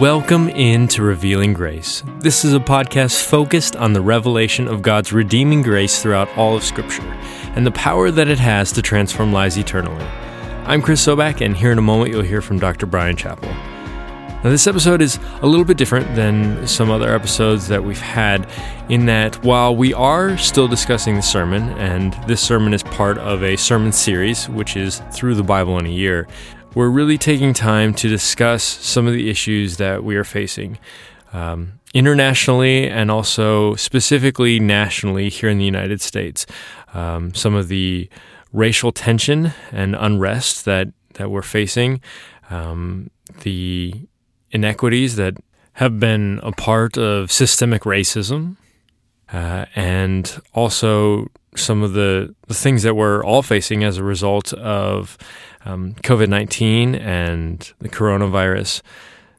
Welcome into Revealing Grace. This is a podcast focused on the revelation of God's redeeming grace throughout all of Scripture and the power that it has to transform lives eternally. I'm Chris Sobak, and here in a moment you'll hear from Dr. Bryan Chapell. Now, this episode is a little bit different than some other episodes that we've had, in that while we are still discussing the sermon, and this sermon is part of a sermon series, which is Through the Bible in a Year, we're really taking time to discuss some of the issues that we are facing um, internationally and also specifically nationally here in the United States. Um, some of the racial tension and unrest that, that we're facing, um, the inequities that have been a part of systemic racism, uh, and also some of the, the things that we're all facing as a result of um, COVID 19 and the coronavirus.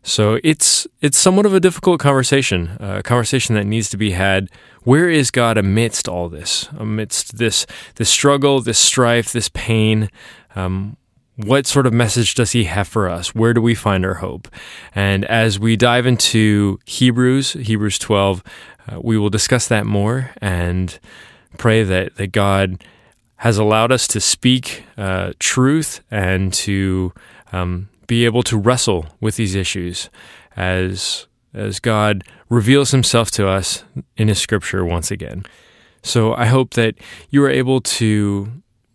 So it's it's somewhat of a difficult conversation, a conversation that needs to be had. Where is God amidst all this, amidst this this struggle, this strife, this pain? Um, what sort of message does He have for us? Where do we find our hope? And as we dive into Hebrews, Hebrews 12, uh, we will discuss that more and pray that that God has allowed us to speak uh, truth and to um, be able to wrestle with these issues as as God reveals Himself to us in His Scripture once again. So I hope that you are able to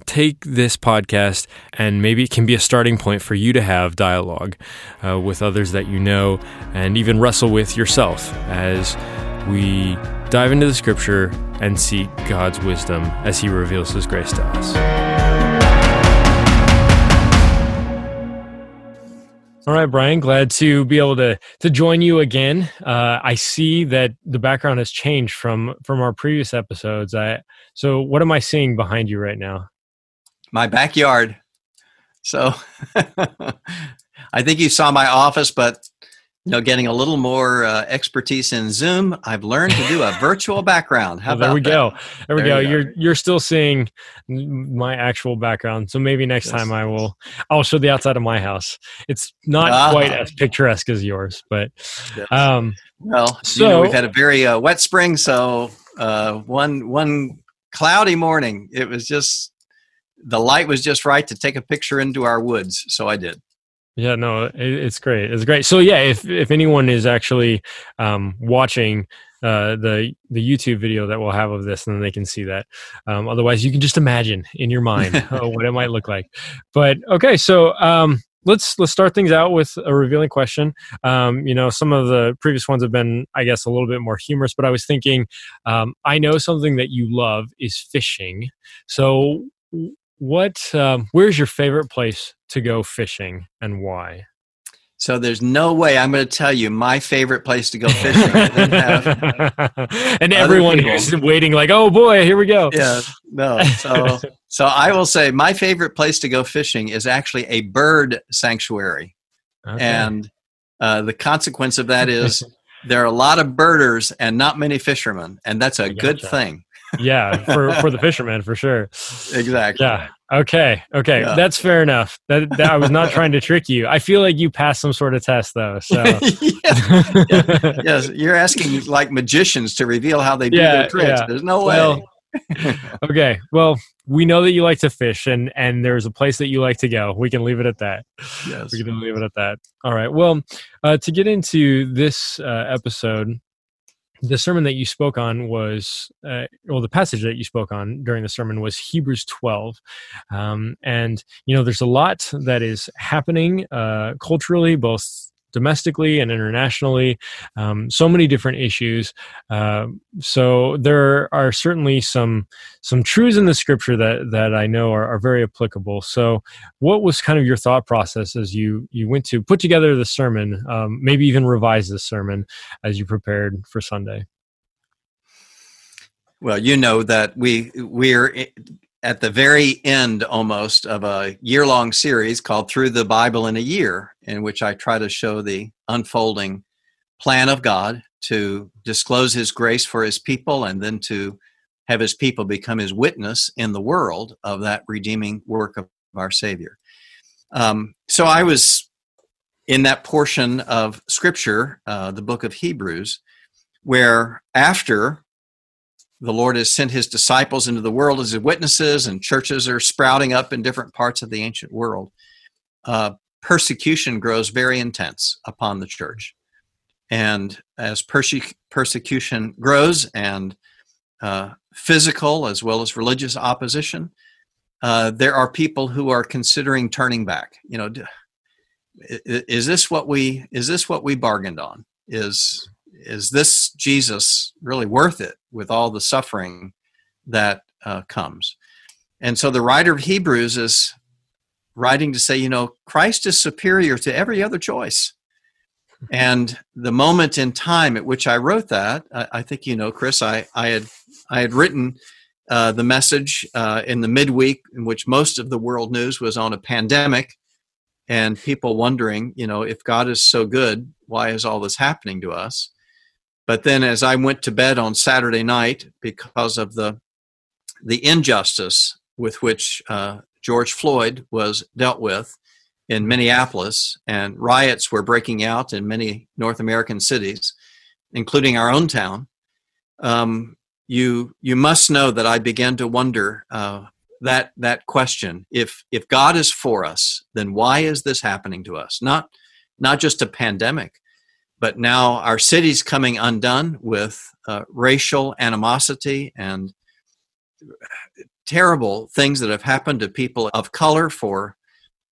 take this podcast and maybe it can be a starting point for you to have dialogue uh, with others that you know and even wrestle with yourself as we dive into the scripture and seek God's wisdom as He reveals His grace to us. All right, Bryan, glad to be able to to join you again. Uh, I see that the background has changed from from our previous episodes. I so what am I seeing behind you right now? My backyard. So I think you saw my office, but you know, getting a little more uh, expertise in Zoom, I've learned to do a virtual background. How well, there we that? go. There we there go. You are you're still seeing my actual background, so maybe next yes. time I will I'll show the outside of my house. It's not uh, quite as picturesque as yours, but yes. um, well, so you know, we've had a very uh, wet spring, so uh, one one cloudy morning, it was just the light was just right to take a picture into our woods, so I did. Yeah, no, it, it's great. It's great. So yeah, if if anyone is actually um, watching uh, the the YouTube video that we'll have of this, then they can see that. Um, otherwise, you can just imagine in your mind uh, what it might look like. But okay, so um, let's let's start things out with a revealing question. Um, you know, some of the previous ones have been, I guess, a little bit more humorous. But I was thinking, um, I know something that you love is fishing. So what um, where's your favorite place to go fishing and why so there's no way I'm going to tell you my favorite place to go fishing. and everyone who's waiting, like, oh boy, here we go. Yeah, no. So, so I will say my favorite place to go fishing is actually a bird sanctuary, okay. and uh, the consequence of that is there are a lot of birders and not many fishermen, and that's a good thing yeah, for for the fisherman for sure. Exactly. Yeah. Okay. Okay. Yeah. That's fair enough. That, that I was not trying to trick you. I feel like you passed some sort of test though. So yeah. yeah. yes, you're asking like magicians to reveal how they do their tricks. There's no way. Okay. Well, we know that you like to fish and and there's a place that you like to go. We can leave it at that. Yes. We can leave it at that. All right. Well, uh, to get into this uh, episode, the sermon that you spoke on was, uh, well, the passage that you spoke on during the sermon was Hebrews 12. Um, and, you know, there's a lot that is happening uh, culturally, both domestically and internationally, um, so many different issues. Uh, so there are certainly some some truths in the scripture that that I know are, are, very applicable. So, what was kind of your thought process as you you went to put together the sermon, um, maybe even revise the sermon as you prepared for Sunday? Well, you know that we we're at the very end almost of a year long series called Through the Bible in a Year, in which I try to show the unfolding plan of God to disclose His grace for His people and then to have His people become His witness in the world of that redeeming work of our Savior. Um, so I was in that portion of Scripture, uh, the book of Hebrews, where after the Lord has sent his disciples into the world as witnesses, and churches are sprouting up in different parts of the ancient world, uh, persecution grows very intense upon the church. And as perse- persecution grows and uh, physical as well as religious opposition, uh, there are people who are considering turning back. You know, is this what we is this what we bargained on? Is is this Jesus really worth it with all the suffering that uh, comes? And so the writer of Hebrews is writing to say, you know, Christ is superior to every other choice. And the moment in time at which I wrote that, I, I think you know, Chris, I, I had I had written uh, the message uh, in the midweek in which most of the world news was on a pandemic and people wondering, you know, if God is so good, why is all this happening to us? But then as I went to bed on Saturday night because of the the injustice with which uh, George Floyd was dealt with in Minneapolis, and riots were breaking out in many North American cities, including our own town. Um, you you must know that I began to wonder uh, that that question: if if God is for us, then why is this happening to us? Not not just a pandemic, but now our city's coming undone with uh, racial animosity and terrible things that have happened to people of color for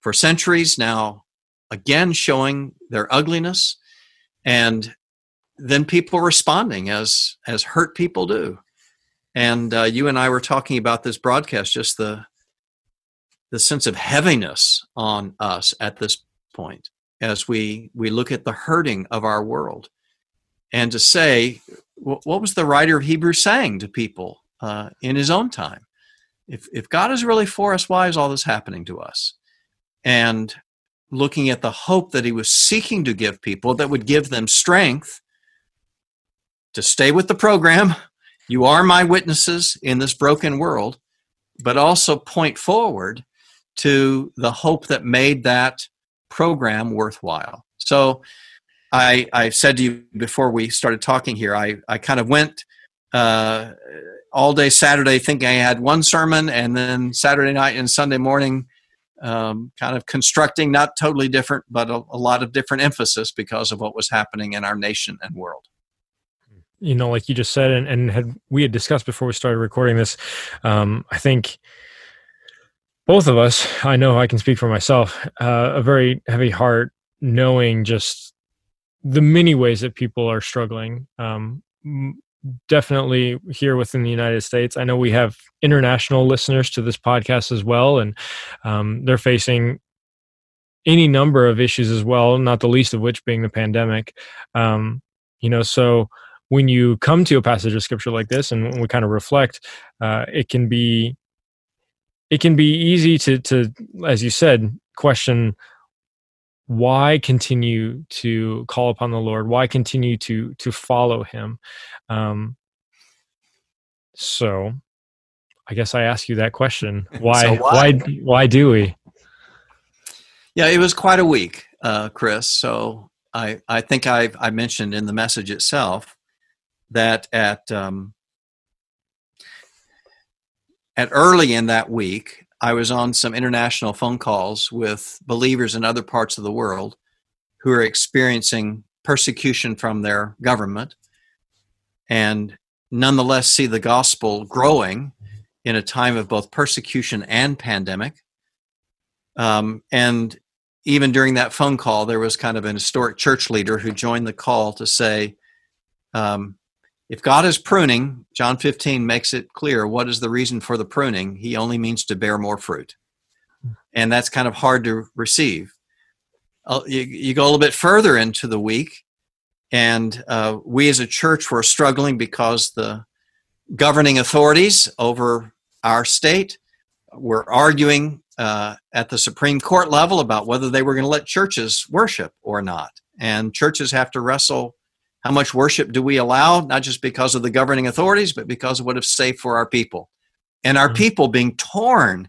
for centuries now again showing their ugliness. And then people responding as as hurt people do. And uh, you and i were talking about this broadcast just the the sense of heaviness on us at this point as we we look at the hurting of our world and to say what was the writer of hebrews saying to people uh, in his own time? If if god is really for us why is all this happening to us? And looking at the hope that he was seeking to give people that would give them strength to stay with the program you are my witnesses in this broken world but also point forward to the hope that made that program worthwhile. So I, I said to you before we started talking here, I, I kind of went uh, all day Saturday thinking I had one sermon, and then Saturday night and Sunday morning, um, kind of constructing not totally different, but a, a, lot of different emphasis because of what was happening in our nation and world. You know, like you just said, and, and had we had discussed before we started recording this, um, I think both of us, I know I can speak for myself, uh, a very heavy heart knowing just the many ways that people are struggling. Um, definitely here within the United States. I know we have international listeners to this podcast as well, and um, they're facing any number of issues as well, not the least of which being the pandemic. Um, you know, so when you come to a passage of scripture like this and we kind of reflect, uh, it can be it can be easy to to as you said question why continue to call upon the lord? Why continue to to follow him? Um so i guess i ask you that question. Why so why? why? why do we? Yeah it was quite a week uh chris. So i i think i i mentioned in the message itself that at um at early in that week, I was on some international phone calls with believers in other parts of the world who are experiencing persecution from their government and nonetheless see the gospel growing in a time of both persecution and pandemic. Um, and even during that phone call, there was kind of an historic church leader who joined the call to say, um, if God is pruning, John 15 makes it clear what is the reason for the pruning. He only means to bear more fruit. And that's kind of hard to receive. Uh, you, you go a little bit further into the week, and uh, we as a church were struggling because the governing authorities over our state were arguing uh, at the Supreme Court level about whether they were going to let churches worship or not. And churches have to wrestle how much worship do we allow, not just because of the governing authorities, but because of what is safe for our people? And our mm-hmm. people being torn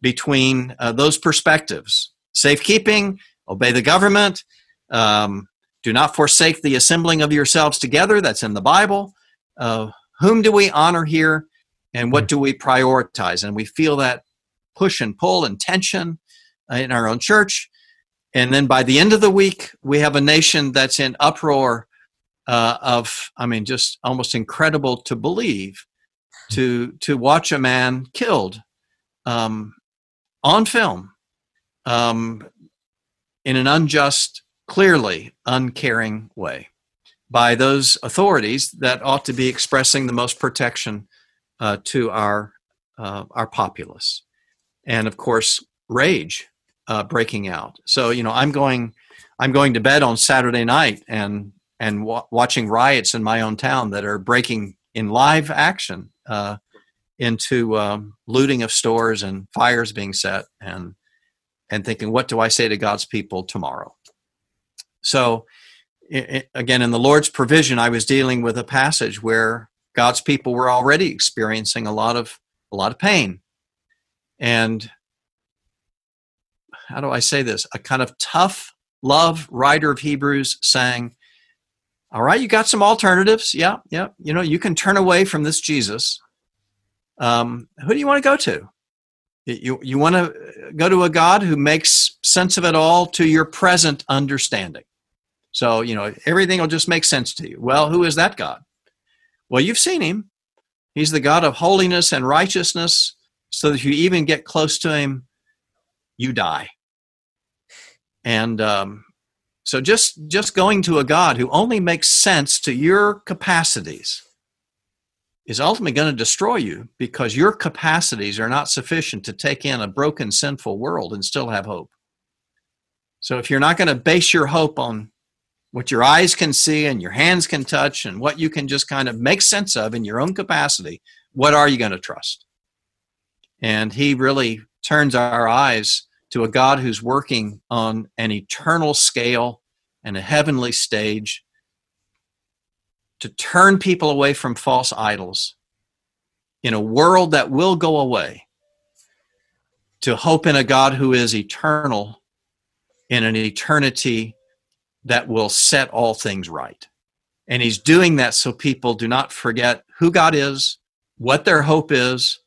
between uh, those perspectives safekeeping, obey the government, Um, do not forsake the assembling of yourselves together. That's in the Bible. Uh, whom do we honor here, and what do we prioritize? And we feel that push and pull and tension uh, in our own church. And then by the end of the week, we have a nation that's in uproar uh, of, I mean, just almost incredible to believe to to watch a man killed um, on film um, in an unjust, clearly uncaring way by those authorities that ought to be expressing the most protection uh, to our uh, our populace, and of course rage uh, breaking out. So you know, I'm going I'm going to bed on Saturday night and and wa- watching riots in my own town that are breaking in live action uh, into um, looting of stores and fires being set and and thinking what do i say to god's people tomorrow? So it, again in the lord's provision i was dealing with a passage where god's people were already experiencing a lot of a lot of pain. And how do i say this? A kind of tough love writer of hebrews saying all right you got some alternatives yeah yeah you know you can turn away from this jesus um, who do you want to go to? You, you want to go to a God who makes sense of it all to your present understanding. So, you know, everything will just make sense to you. Well, who is that God? Well, you've seen him. He's the God of holiness and righteousness, so that if you even get close to him, you die. And um, so just just going to a God who only makes sense to your capacities is ultimately going to destroy you because your capacities are not sufficient to take in a broken, sinful world and still have hope. So if you're not going to base your hope on what your eyes can see and your hands can touch and what you can just kind of make sense of in your own capacity, what are you going to trust? And he really turns our eyes to a God who's working on an eternal scale and a heavenly stage to turn people away from false idols in a world that will go away, to hope in a God who is eternal in an eternity that will set all things right. And he's doing that so people do not forget who God is, what their hope is,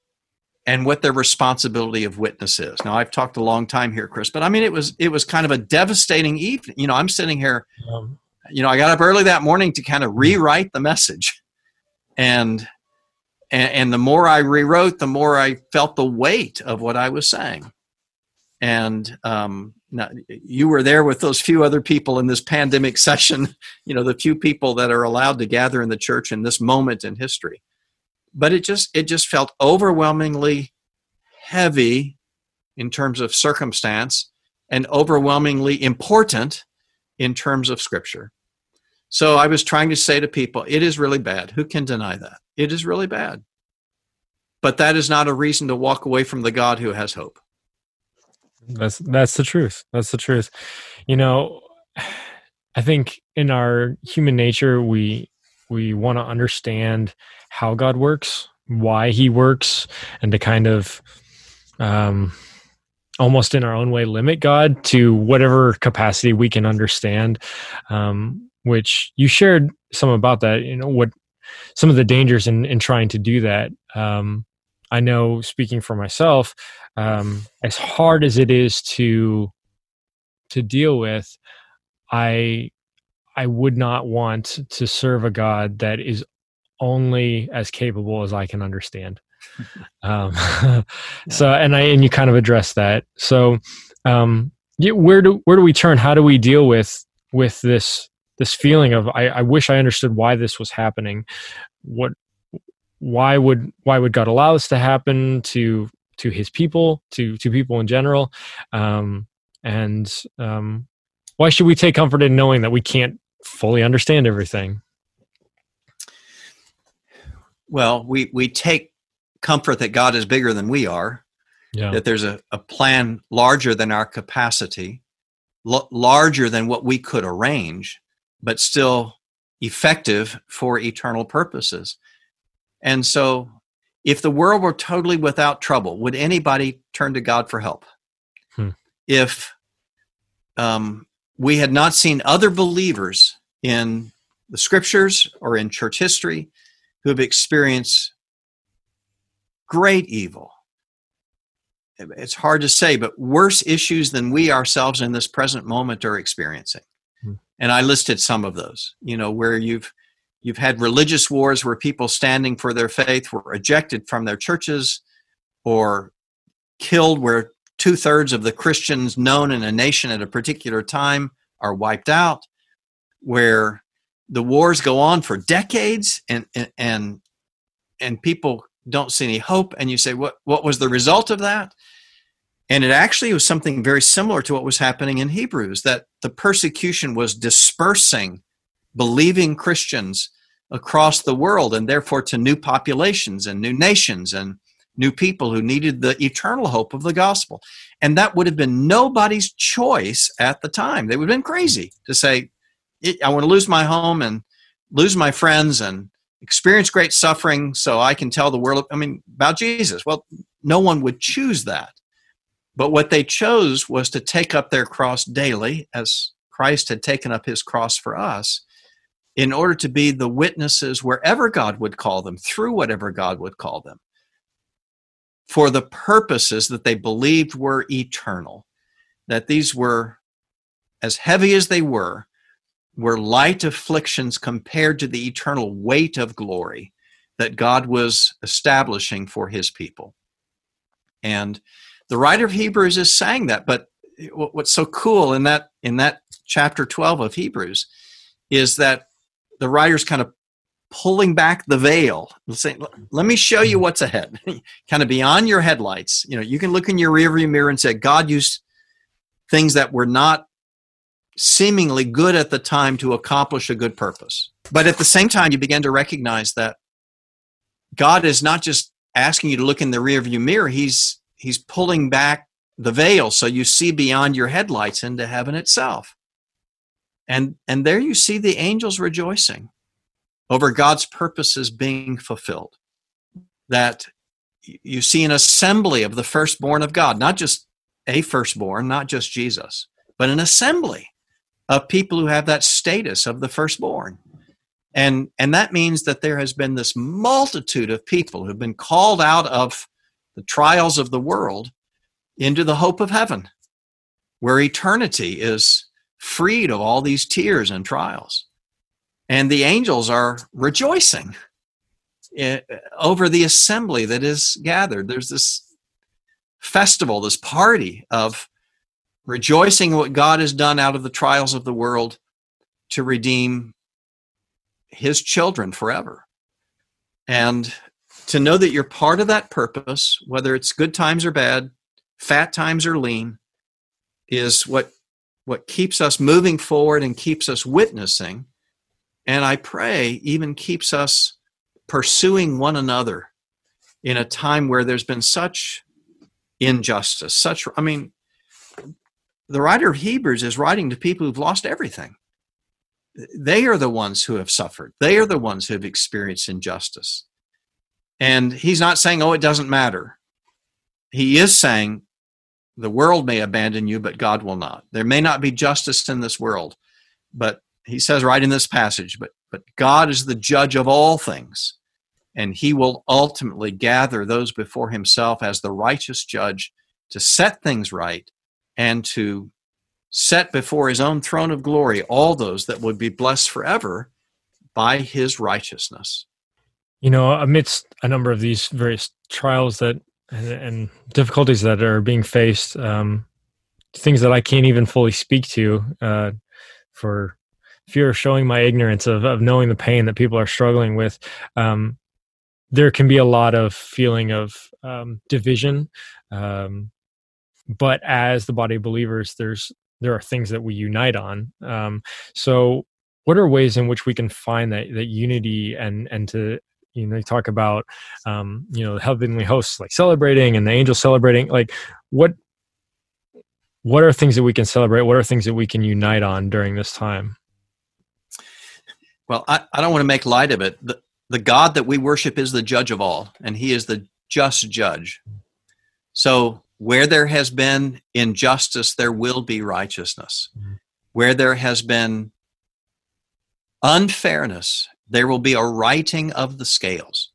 and what their responsibility of witness is. Now I've talked a long time here, Chris, but I mean it was it was kind of a devastating evening. You know, I'm sitting here um, you know, I got up early that morning to kind of rewrite the message. And, and, and the more I rewrote, the more I felt the weight of what I was saying. And um, now, you were there with those few other people in this pandemic session, you know, the few people that are allowed to gather in the church in this moment in history. But it just it just felt overwhelmingly heavy in terms of circumstance and overwhelmingly important in terms of scripture. So I was trying to say to people, it is really bad. Who can deny that? It is really bad. But that is not a reason to walk away from the God who has hope. That's that's the truth. That's the truth. You know, I think in our human nature we we want to understand how God works, why he works, and to kind of um almost in our own way limit God to whatever capacity we can understand. Um, which you shared some about that. You know what some of the dangers in in trying to do that. Um, I know, speaking for myself, um, as hard as it is to to deal with, I I would not want to serve a God that is only as capable as I can understand. um. So, and I and you kind of address that. So, um, yeah, where do where do we turn? How do we deal with with this this feeling of I, I wish I understood why this was happening? What why would why would God allow this to happen to to His people to to people in general? Um, and um, why should we take comfort in knowing that we can't fully understand everything? Well, we we take comfort that God is bigger than we are, yeah. that there's a, a plan larger than our capacity, l- larger than what we could arrange, but still effective for eternal purposes. And so, if the world were totally without trouble, would anybody turn to God for help? Hmm. If um, we had not seen other believers in the scriptures or in church history who have experienced great evil. It's hard to say, but worse issues than we ourselves in this present moment are experiencing. Hmm. And I listed some of those, you know, where you've you've had religious wars where people standing for their faith were ejected from their churches or killed where two-thirds of the Christians known in a nation at a particular time are wiped out, where the wars go on for decades and and and people don't see any hope and you say what what was the result of that? And it actually was something very similar to what was happening in Hebrews that the persecution was dispersing believing Christians across the world and therefore to new populations and new nations and new people who needed the eternal hope of the gospel. And that would have been nobody's choice at the time. They would have been crazy to say, I want to lose my home and lose my friends and experience great suffering so I can tell the world, I mean, about Jesus. Well, no one would choose that. But what they chose was to take up their cross daily, as Christ had taken up his cross for us, in order to be the witnesses wherever God would call them, through whatever God would call them, for the purposes that they believed were eternal. That these were, as heavy as they were, were light afflictions compared to the eternal weight of glory that God was establishing for his people. And the writer of Hebrews is saying that, but what's so cool in that in that chapter 12 of Hebrews is that the writer's kind of pulling back the veil. Saying mm-hmm. let me show you mm-hmm. what's ahead. Kind of beyond your headlights. You know you can look in your rearview mirror and say god used things that were not seemingly good at the time to accomplish a good purpose. But at the same time, you begin to recognize that God is not just asking you to look in the rearview mirror, He's He's pulling back the veil so you see beyond your headlights into heaven itself. And and there you see the angels rejoicing over God's purposes being fulfilled. That you see an assembly of the firstborn of God, not just a firstborn, not just Jesus, but an assembly of people who have that status of the firstborn. And, and that means that there has been this multitude of people who've been called out of the trials of the world into the hope of heaven, where eternity is freed of all these tears and trials. And the angels are rejoicing over the assembly that is gathered. There's this festival, this party of rejoicing what God has done out of the trials of the world to redeem his children forever. And to know that you're part of that purpose, whether it's good times or bad, fat times or lean, is what what keeps us moving forward and keeps us witnessing. And I pray even keeps us pursuing one another in a time where there's been such injustice, such I mean, the writer of Hebrews is writing to people who've lost everything. They are the ones who have suffered. They are the ones who have experienced injustice. And he's not saying, oh, it doesn't matter. He is saying, the world may abandon you, but God will not. There may not be justice in this world, but he says right in this passage, but, but God is the judge of all things, and he will ultimately gather those before himself as the righteous judge to set things right and to set before his own throne of glory all those that would be blessed forever by his righteousness. You know, amidst a number of these various trials that and, and difficulties that are being faced, um, things that I can't even fully speak to uh, for fear of showing my ignorance of, of knowing the pain that people are struggling with. Um, there can be a lot of feeling of um, division, um, but as the body of believers there's there are things that we unite on um, so what are ways in which we can find that that unity and and to you know talk about um, you know heavenly hosts like celebrating and the angels celebrating like what what are things that we can celebrate what are things that we can unite on during this time well i, I don't want to make light of it the, the god that we worship is the judge of all and he is the just judge so where there has been injustice, there will be righteousness. Where there has been unfairness, there will be a righting of the scales.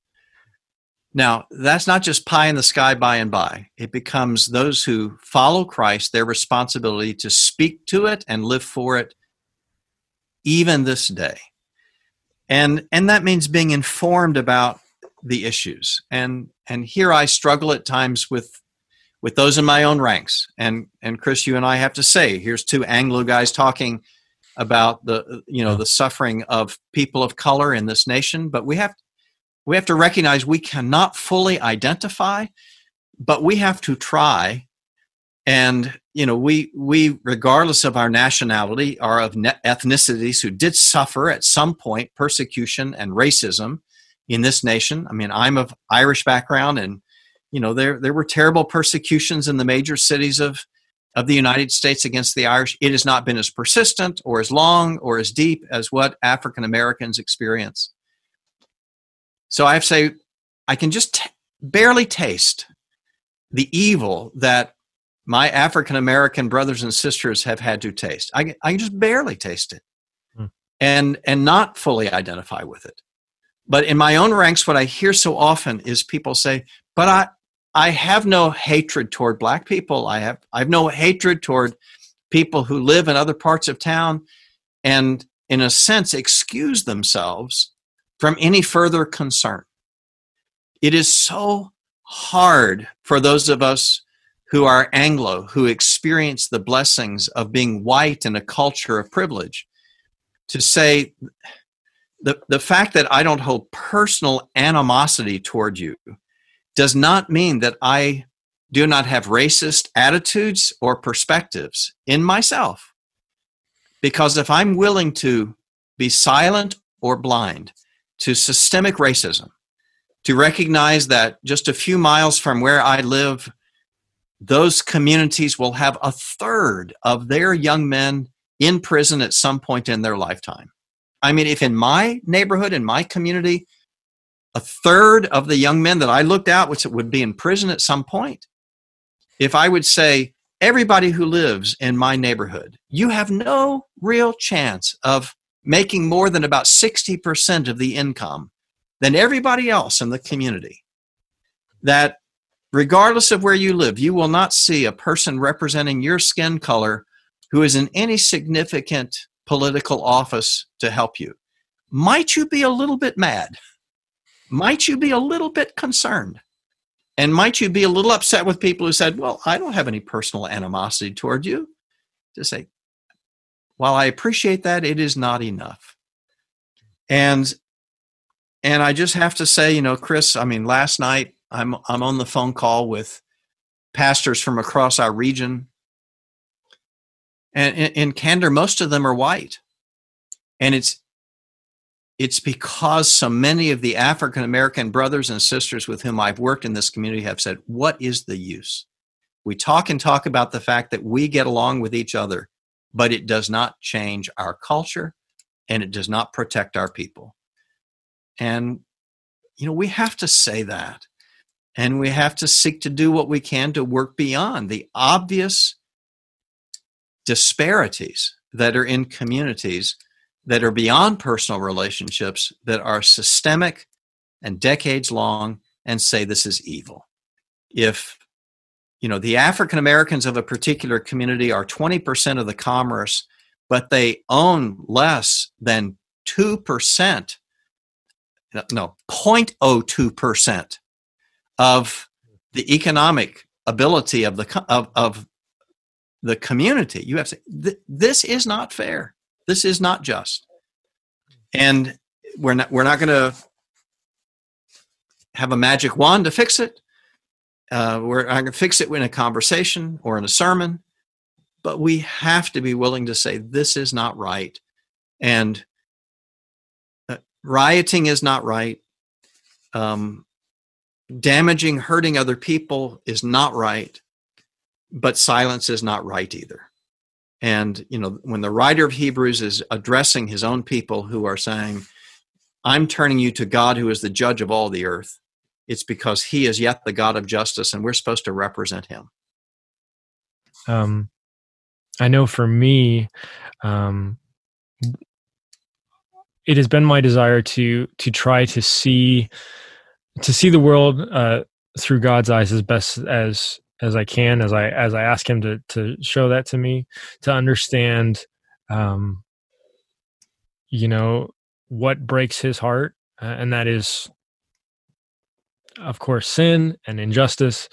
Now, that's not just pie in the sky by and by. It becomes those who follow Christ, their responsibility to speak to it and live for it even this day. And, and that means being informed about the issues. And, and here I struggle at times with, with those in my own ranks. And, and Chris, you and I have to say, here's two Anglo guys talking about the, you know, the suffering of people of color in this nation, but we have we have to recognize we cannot fully identify but we have to try and you know we we regardless of our nationality are of ethnicities who did suffer at some point persecution and racism in this nation. I mean i'm of irish background and you know there there were terrible persecutions in the major cities of of the united states against the irish. It has not been as persistent or as long or as deep as what african americans experience. So I have to say, I can just t- barely taste the evil that my African American brothers and sisters have had to taste. I, I just barely taste it hmm. and, and not fully identify with it. But in my own ranks, what I hear so often is people say, but I, I have no hatred toward black people. I have, I have no hatred toward people who live in other parts of town and, in a sense, excuse themselves from any further concern. It is so hard for those of us who are Anglo, who experience the blessings of being white in a culture of privilege, to say the, the fact that I don't hold personal animosity toward you does not mean that I do not have racist attitudes or perspectives in myself. Because if I'm willing to be silent or blind, to systemic racism, to recognize that just a few miles from where I live, those communities will have a third of their young men in prison at some point in their lifetime. I mean, if in my neighborhood, in my community, a third of the young men that I looked at which would be in prison at some point, if I would say, everybody who lives in my neighborhood, you have no real chance of making more than about 60% of the income than everybody else in the community. That regardless of where you live, you will not see a person representing your skin color who is in any significant political office to help you. Might you be a little bit mad? Might you be a little bit concerned? And might you be a little upset with people who said, Well, I don't have any personal animosity toward you? To say, while I appreciate that, it is not enough. And and I just have to say, you know, Chris, I mean, last night I'm I'm on the phone call with pastors from across our region. And in, candor, most of them are white. And it's it's because so many of the African American brothers and sisters with whom I've worked in this community have said, What is the use? We talk and talk about the fact that we get along with each other but it does not change our culture and it does not protect our people. And, you know, we have to say that. And we have to seek to do what we can to work beyond the obvious disparities that are in communities that are beyond personal relationships, that are systemic and decades long, and say this is evil. If you know the african americans of a particular community are 20% of the commerce but they own less than 2% no 0.02% of the economic ability of the of, of the community. You have to this is not fair. This is not just. And we're not we're not going to have a magic wand to fix it. Uh, where I can fix it in a conversation or in a sermon, but we have to be willing to say this is not right, and uh, rioting is not right. Um, damaging, hurting other people is not right, but silence is not right either. And you know, when the writer of Hebrews is addressing his own people who are saying, "I'm turning you to God, who is the judge of all the earth," it's because he is yet the God of justice and we're supposed to represent him. Um, I know for me, um, it has been my desire to to try to see to see the world uh, through God's eyes as best as as I can, as I as I ask Him to to show that to me, to understand, um, you know, what breaks His heart, uh, and that is, of course, sin and injustice,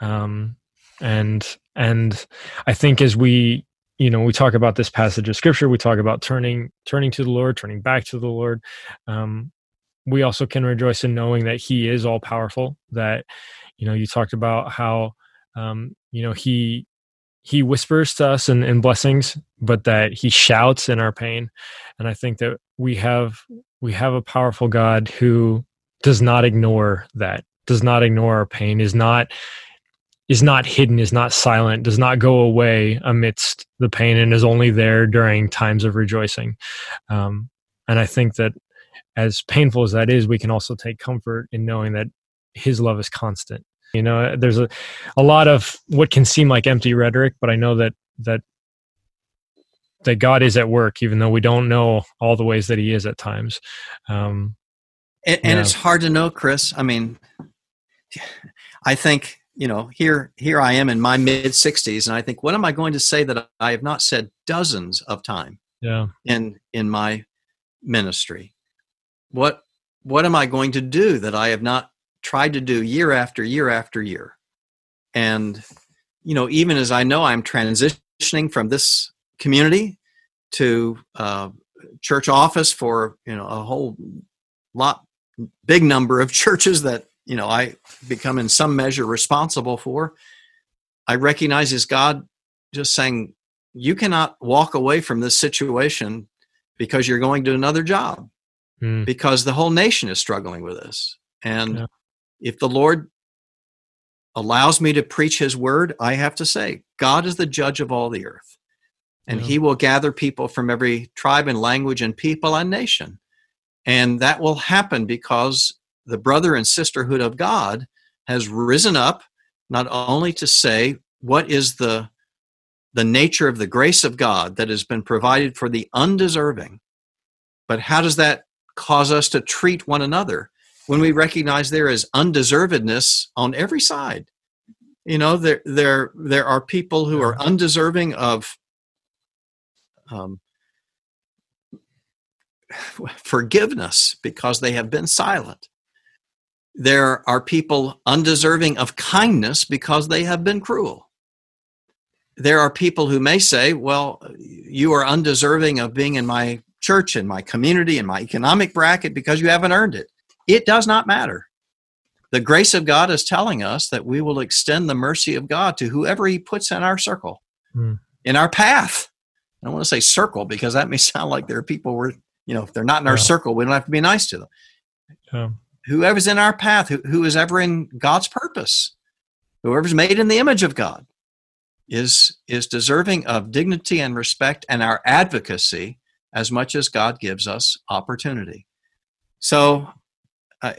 um, and and I think as we you know we talk about this passage of scripture we talk about turning turning to the lord turning back to the lord um, we also can rejoice in knowing that he is all powerful that you know you talked about how um, you know he he whispers to us in, in blessings but that he shouts in our pain and i think that we have we have a powerful god who does not ignore that does not ignore our pain is not is not hidden, is not silent, does not go away amidst the pain, and is only there during times of rejoicing. Um, and I think that as painful as that is, we can also take comfort in knowing that His love is constant. You know, there's a, a lot of what can seem like empty rhetoric, but I know that that that God is at work, even though we don't know all the ways that He is at times. Um, and, and yeah. it's hard to know, Chris. I mean, I think you know, here here I am in my mid 60s, and I think, what am I going to say that I have not said dozens of times? Yeah. In in my ministry, what what am I going to do that I have not tried to do year after year after year? And you know, even as I know I'm transitioning from this community to uh, church office for you know a whole lot big number of churches that you know I become in some measure responsible for. I recognize as God just saying, you cannot walk away from this situation because you're going to another job, mm. because the whole nation is struggling with this. And yeah. if the Lord allows me to preach his word, I have to say, God is the judge of all the earth. And yeah. he will gather people from every tribe and language and people and nation. And that will happen because the brother and sisterhood of God has risen up not only to say what is the the nature of the grace of God that has been provided for the undeserving, but how does that cause us to treat one another when we recognize there is undeservedness on every side? You know, there there there are people who are undeserving of um, forgiveness because they have been silent there are people undeserving of kindness because they have been cruel. There are people who may say, Well, you are undeserving of being in my church, and my community, and my economic bracket because you haven't earned it. It does not matter. The grace of God is telling us that we will extend the mercy of God to whoever He puts in our circle, mm. in our path. I don't want to say circle because that may sound like there are people where, you know, if they're not in our yeah. circle, we don't have to be nice to them. Yeah whoever's in our path, who, who is ever in God's purpose, whoever's made in the image of God, is is deserving of dignity and respect and our advocacy as much as God gives us opportunity. So, uh,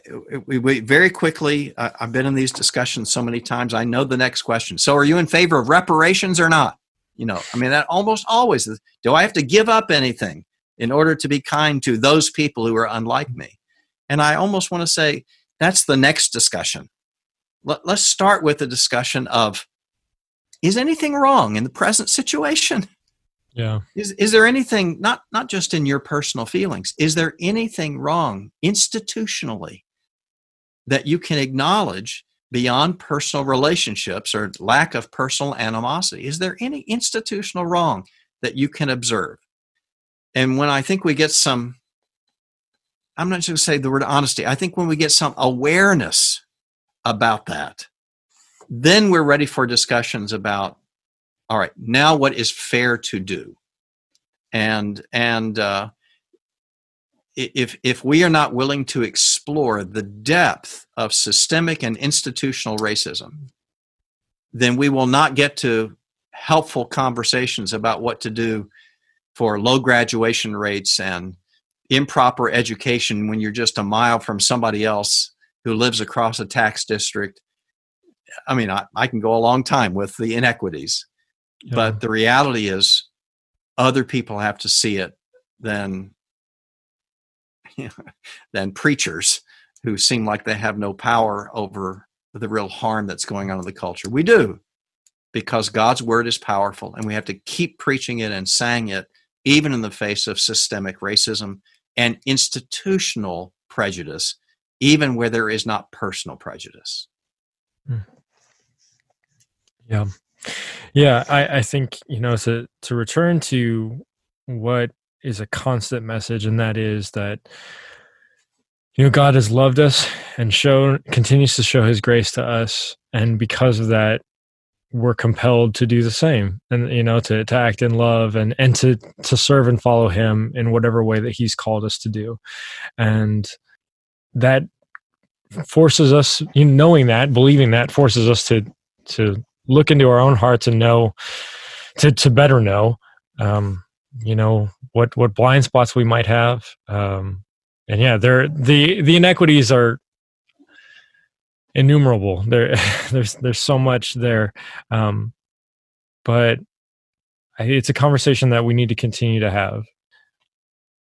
we, we, very quickly. Uh, I've been in these discussions so many times. I know the next question. So, are you in favor of reparations or not? You know, I mean, that almost always is. Do I have to give up anything in order to be kind to those people who are unlike me? And I almost want to say that's the next discussion. Let, us start with the discussion of is anything wrong in the present situation? Yeah. Is, is there anything, not, not just in your personal feelings, is there anything wrong institutionally that you can acknowledge beyond personal relationships or lack of personal animosity? Is there any institutional wrong that you can observe? And when I think we get some I'm not going to say the word honesty. I think when we get some awareness about that, then we're ready for discussions about, all right, now what is fair to do, and and uh, if if we are not willing to explore the depth of systemic and institutional racism, then we will not get to helpful conversations about what to do for low graduation rates and improper education when you're just a mile from somebody else who lives across a tax district. I mean, I, I can go a long time with the inequities. Yeah. but the reality is other people have to see it than than preachers who seem like they have no power over the real harm that's going on in the culture. We do because God's word is powerful and we have to keep preaching it and saying it even in the face of systemic racism and institutional prejudice, even where there is not personal prejudice. Hmm. Yeah. Yeah, I, I think, you know, to to return to what is a constant message, and that is that you know God has loved us and shown continues to show his grace to us. And because of that, we're compelled to do the same and you know to, to act in love and and to to serve and follow him in whatever way that he's called us to do and that forces us you know, knowing that believing that forces us to to look into our own hearts and know to to better know um you know what what blind spots we might have um and yeah there the the inequities are innumerable. There, there's there's so much there, um, but it's a conversation that we need to continue to have.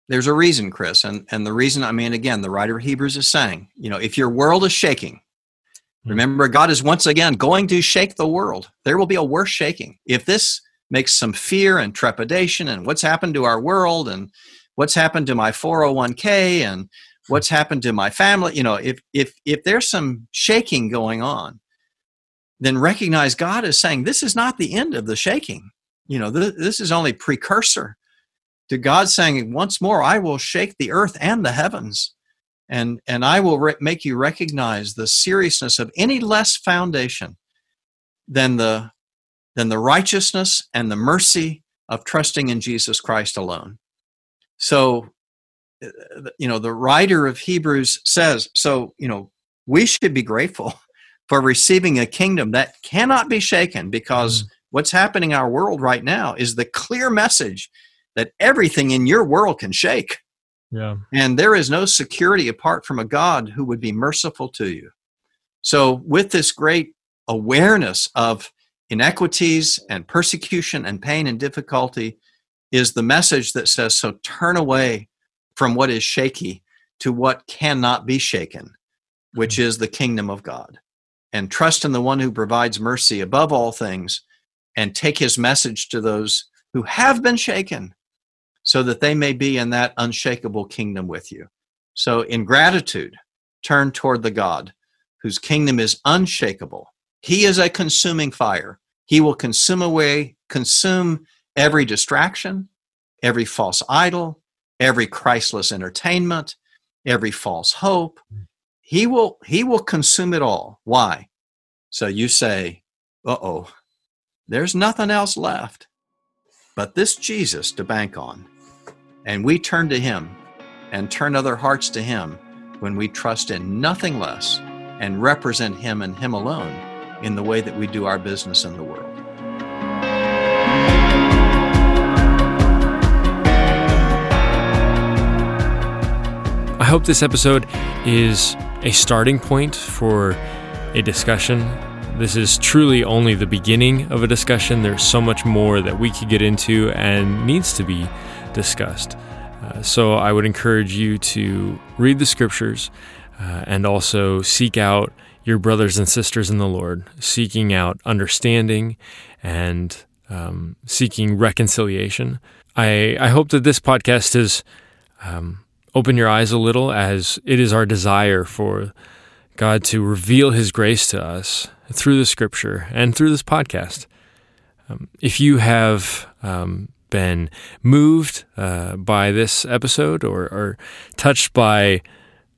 There's a reason, Chris, and and the reason I mean again, the writer of Hebrews is saying, you know, if your world is shaking. Hmm. remember God is once again going to shake the world. There will be a worse shaking. If this makes some fear and trepidation and what's happened to our world and what's happened to my 401k and what's happened to my family you know if if if there's some shaking going on then recognize god is saying this is not the end of the shaking you know th- this is only precursor to god saying once more i will shake the earth and the heavens and and i will re- make you recognize the seriousness of any less foundation than the than the righteousness and the mercy of trusting in jesus christ alone so you know the writer of hebrews says so you know we should be grateful for receiving a kingdom that cannot be shaken because mm. what's happening in our world right now is the clear message that everything in your world can shake yeah and there is no security apart from a god who would be merciful to you so with this great awareness of inequities and persecution and pain and difficulty is the message that says so turn away from what is shaky to what cannot be shaken, which is the kingdom of God. And trust in the one who provides mercy above all things and take his message to those who have been shaken so that they may be in that unshakable kingdom with you. So, in gratitude, turn toward the God whose kingdom is unshakable. He is a consuming fire. He will consume away, consume every distraction, every false idol, every Christless entertainment, every false hope. He will he will consume it all. Why? So you say, "Uh-oh. There's nothing else left but this Jesus to bank on." And we turn to him and turn other hearts to him when we trust in nothing less and represent him and him alone in the way that we do our business in the world. I hope this episode is a starting point for a discussion. This is truly only the beginning of a discussion. There's so much more that we could get into and needs to be discussed. Uh, so I would encourage you to read the scriptures uh, and also seek out your brothers and sisters in the Lord, seeking out understanding and um, seeking reconciliation. I, I hope that this podcast is um, open your eyes a little as it is our desire for God to reveal His grace to us through the scripture and through this podcast. Um, if you have um, been moved uh, by this episode or, or touched by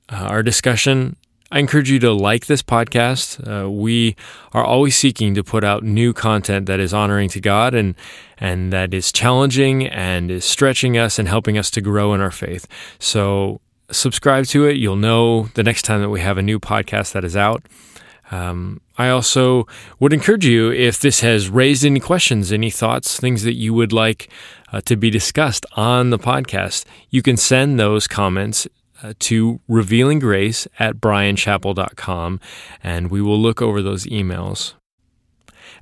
uh, our discussion, I encourage you to like this podcast. Uh, we are always seeking to put out new content that is honoring to God and and that is challenging and is stretching us and helping us to grow in our faith. So subscribe to it. You'll know the next time that we have a new podcast that is out. Um, I also would encourage you if this has raised any questions, any thoughts, things that you would like uh, to be discussed on the podcast, you can send those comments uh, to revealing grace at bryanchapell.com and we will look over those emails.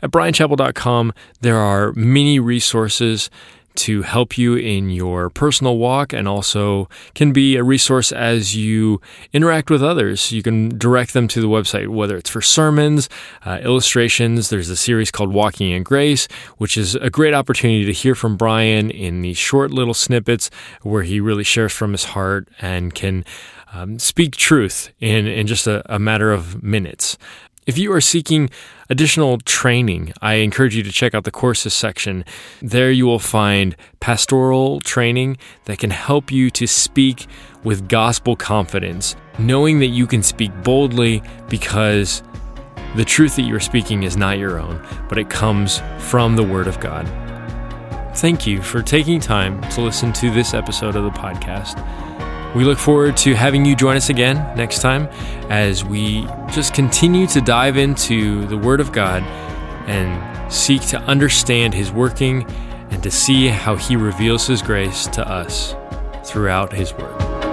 At bryanchapell.com, there are many resources to help you in your personal walk and also can be a resource as you interact with others. You can direct them to the website, whether it's for sermons, uh, illustrations. There's a series called Walking in Grace, which is a great opportunity to hear from Bryan in these short little snippets where he really shares from his heart and can um, speak truth in, in just a, a matter of minutes. If you are seeking additional training, I encourage you to check out the courses section. There you will find pastoral training that can help you to speak with gospel confidence, knowing that you can speak boldly because the truth that you're speaking is not your own, but it comes from the Word of God. Thank you for taking time to listen to this episode of the podcast. We look forward to having you join us again next time as we just continue to dive into the Word of God and seek to understand His working and to see how He reveals His grace to us throughout His Word.